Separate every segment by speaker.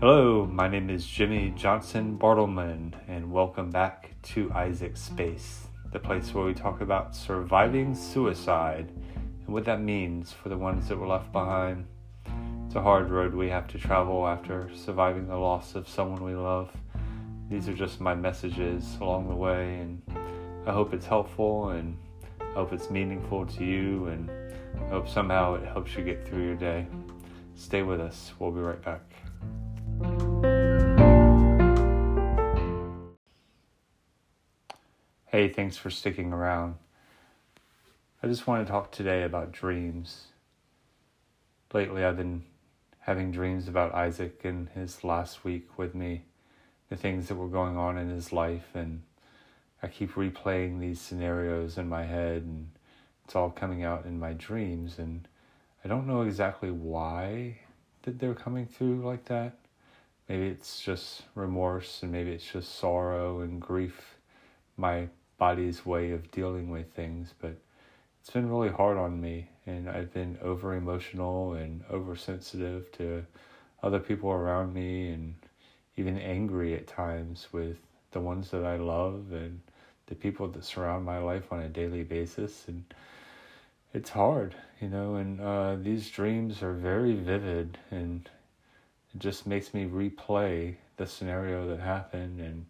Speaker 1: Hello, my name is Jimmy Johnson Bartleman, and welcome back to Isaac Space, the place where we talk about surviving suicide and what that means for the ones that were left behind. It's a hard road we have to travel after surviving the loss of someone we love. These are just my messages along the way, and I hope it's helpful and I hope it's meaningful to you, and I hope somehow it helps you get through your day. Stay with us, we'll be right back. Hey, thanks for sticking around. I just want to talk today about dreams. Lately, I've been having dreams about Isaac and his last week with me, the things that were going on in his life, and I keep replaying these scenarios in my head, and it's all coming out in my dreams, and I don't know exactly why that they're coming through like that. Maybe it's just remorse, and maybe it's just sorrow and grief. My body's way of dealing with things, but it's been really hard on me, and I've been over emotional and oversensitive to other people around me, and even angry at times with the ones that I love and the people that surround my life on a daily basis, and it's hard, you know. And uh, these dreams are very vivid, and it just makes me replay the scenario that happened, and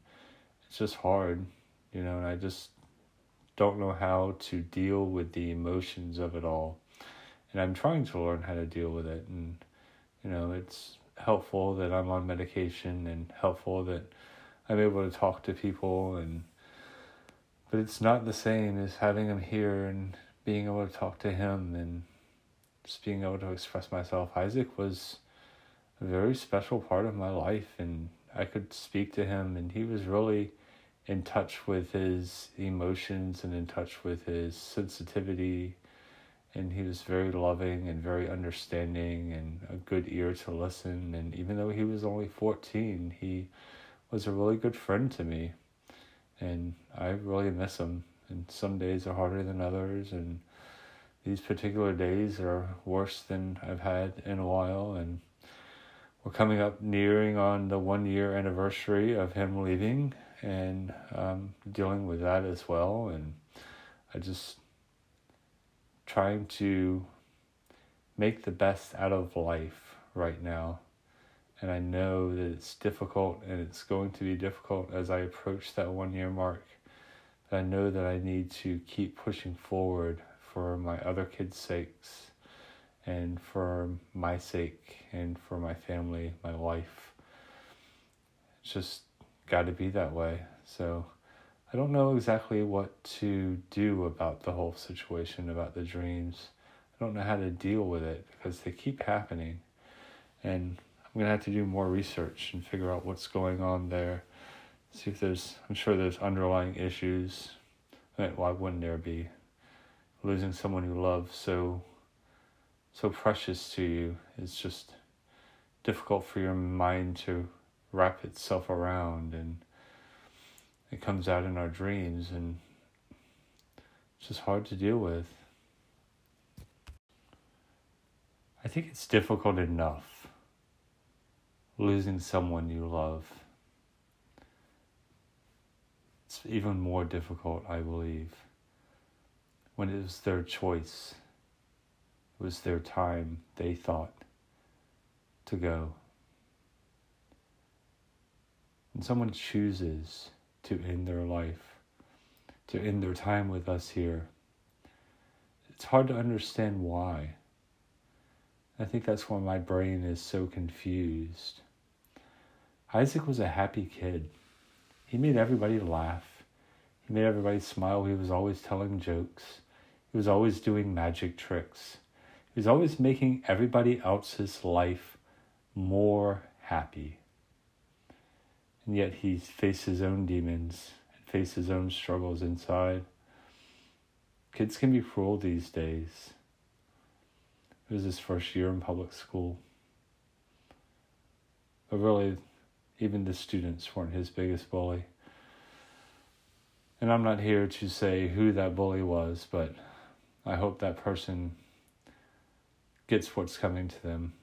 Speaker 1: it's just hard you know, and I just don't know how to deal with the emotions of it all. And I'm trying to learn how to deal with it. And, you know, it's helpful that I'm on medication and helpful that I'm able to talk to people and but it's not the same as having him here and being able to talk to him and just being able to express myself. Isaac was a very special part of my life and I could speak to him and he was really in touch with his emotions and in touch with his sensitivity. And he was very loving and very understanding and a good ear to listen. And even though he was only 14, he was a really good friend to me. And I really miss him. And some days are harder than others. And these particular days are worse than I've had in a while. And we're coming up nearing on the one year anniversary of him leaving and um, dealing with that as well. And I just trying to make the best out of life right now. And I know that it's difficult and it's going to be difficult as I approach that one year mark. But I know that I need to keep pushing forward for my other kids' sakes and for my sake and for my family, my wife. It's just got to be that way. So I don't know exactly what to do about the whole situation, about the dreams. I don't know how to deal with it because they keep happening. And I'm going to have to do more research and figure out what's going on there. See if there's, I'm sure there's underlying issues. Why wouldn't there be? Losing someone you love so, so precious to you is just difficult for your mind to wrap itself around and it comes out in our dreams and it's just hard to deal with. I think it's difficult enough losing someone you love. It's even more difficult, I believe, when it was their choice, it was their time, they thought, to go when someone chooses to end their life, to end their time with us here, it's hard to understand why. I think that's why my brain is so confused. Isaac was a happy kid. He made everybody laugh. He made everybody smile. He was always telling jokes. He was always doing magic tricks. He was always making everybody else's life more happy and yet he faced his own demons and faced his own struggles inside. Kids can be cruel these days. It was his first year in public school. But really, even the students weren't his biggest bully. And I'm not here to say who that bully was, but I hope that person gets what's coming to them.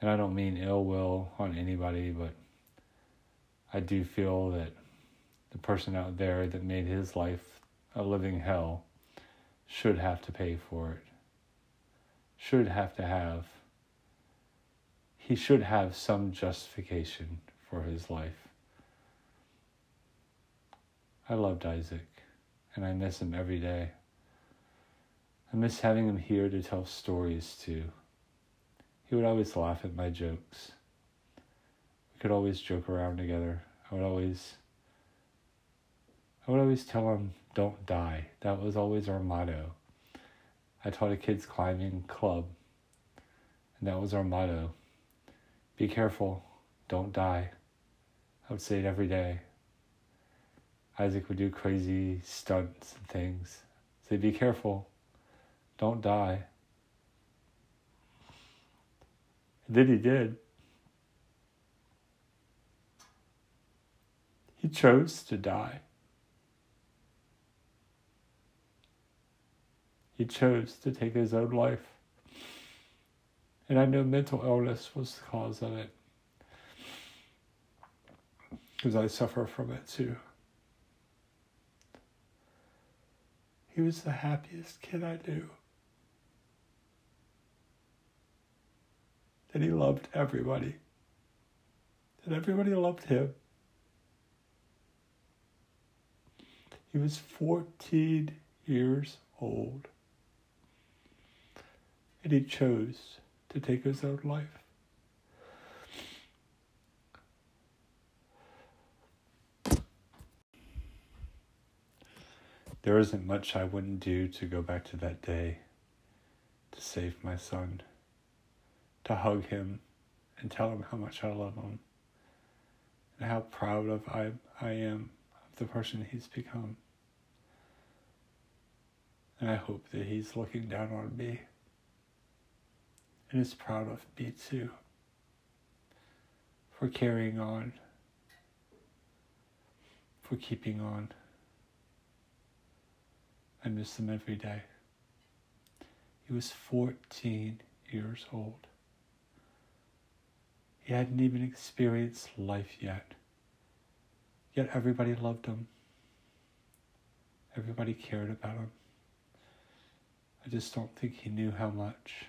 Speaker 1: And I don't mean ill will on anybody, but I do feel that the person out there that made his life a living hell should have to pay for it. Should have to have. He should have some justification for his life. I loved Isaac, and I miss him every day. I miss having him here to tell stories to. He would always laugh at my jokes. We could always joke around together. I would always I would always tell him, don't die. That was always our motto. I taught a kids climbing club, and that was our motto. Be careful, don't die. I would say it every day. Isaac would do crazy stunts and things. Say, be careful, don't die. And then he did. He chose to die. He chose to take his own life. And I know mental illness was the cause of it. Because I suffer from it too. He was the happiest kid I knew. And he loved everybody. And everybody loved him. He was 14 years old and he chose to take his own life. There isn't much I wouldn't do to go back to that day, to save my son, to hug him and tell him how much I love him, and how proud of I, I am of the person he's become. And I hope that he's looking down on me and is proud of me too for carrying on, for keeping on. I miss him every day. He was 14 years old. He hadn't even experienced life yet. Yet everybody loved him. Everybody cared about him. I just don't think he knew how much.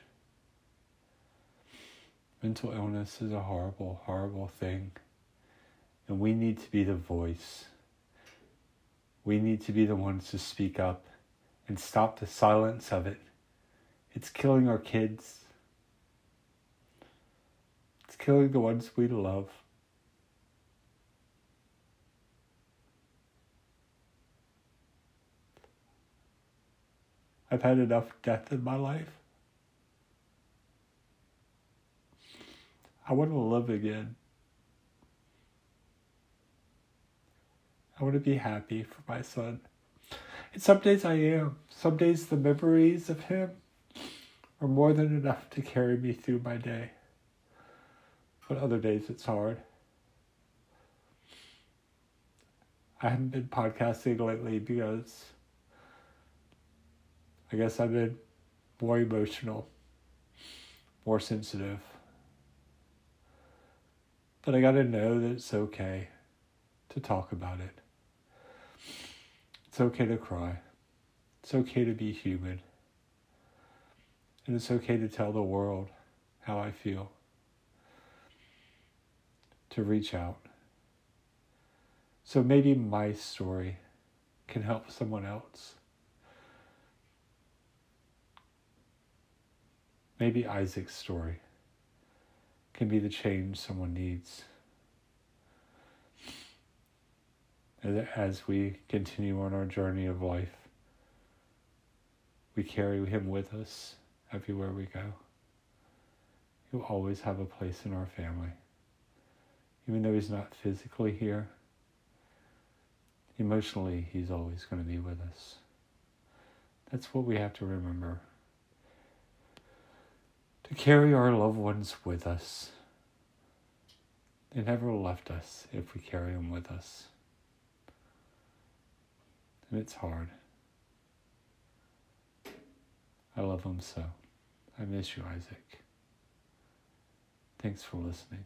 Speaker 1: Mental illness is a horrible, horrible thing. And we need to be the voice. We need to be the ones to speak up and stop the silence of it. It's killing our kids. It's killing the ones we love. I've had enough death in my life. I want to live again. I want to be happy for my son. And some days I am. Some days the memories of him are more than enough to carry me through my day. But other days it's hard. I haven't been podcasting lately because I guess I've been more emotional, more sensitive. But I got to know that it's okay to talk about it. It's okay to cry. It's okay to be human. And it's okay to tell the world how I feel. To reach out. So maybe my story can help someone else. Maybe Isaac's story can be the change someone needs. As we continue on our journey of life, we carry him with us everywhere we go. He'll always have a place in our family. Even though he's not physically here, emotionally, he's always going to be with us. That's what we have to remember to carry our loved ones with us. They never left us if we carry them with us. And it's hard. I love them so. I miss you, Isaac. Thanks for listening.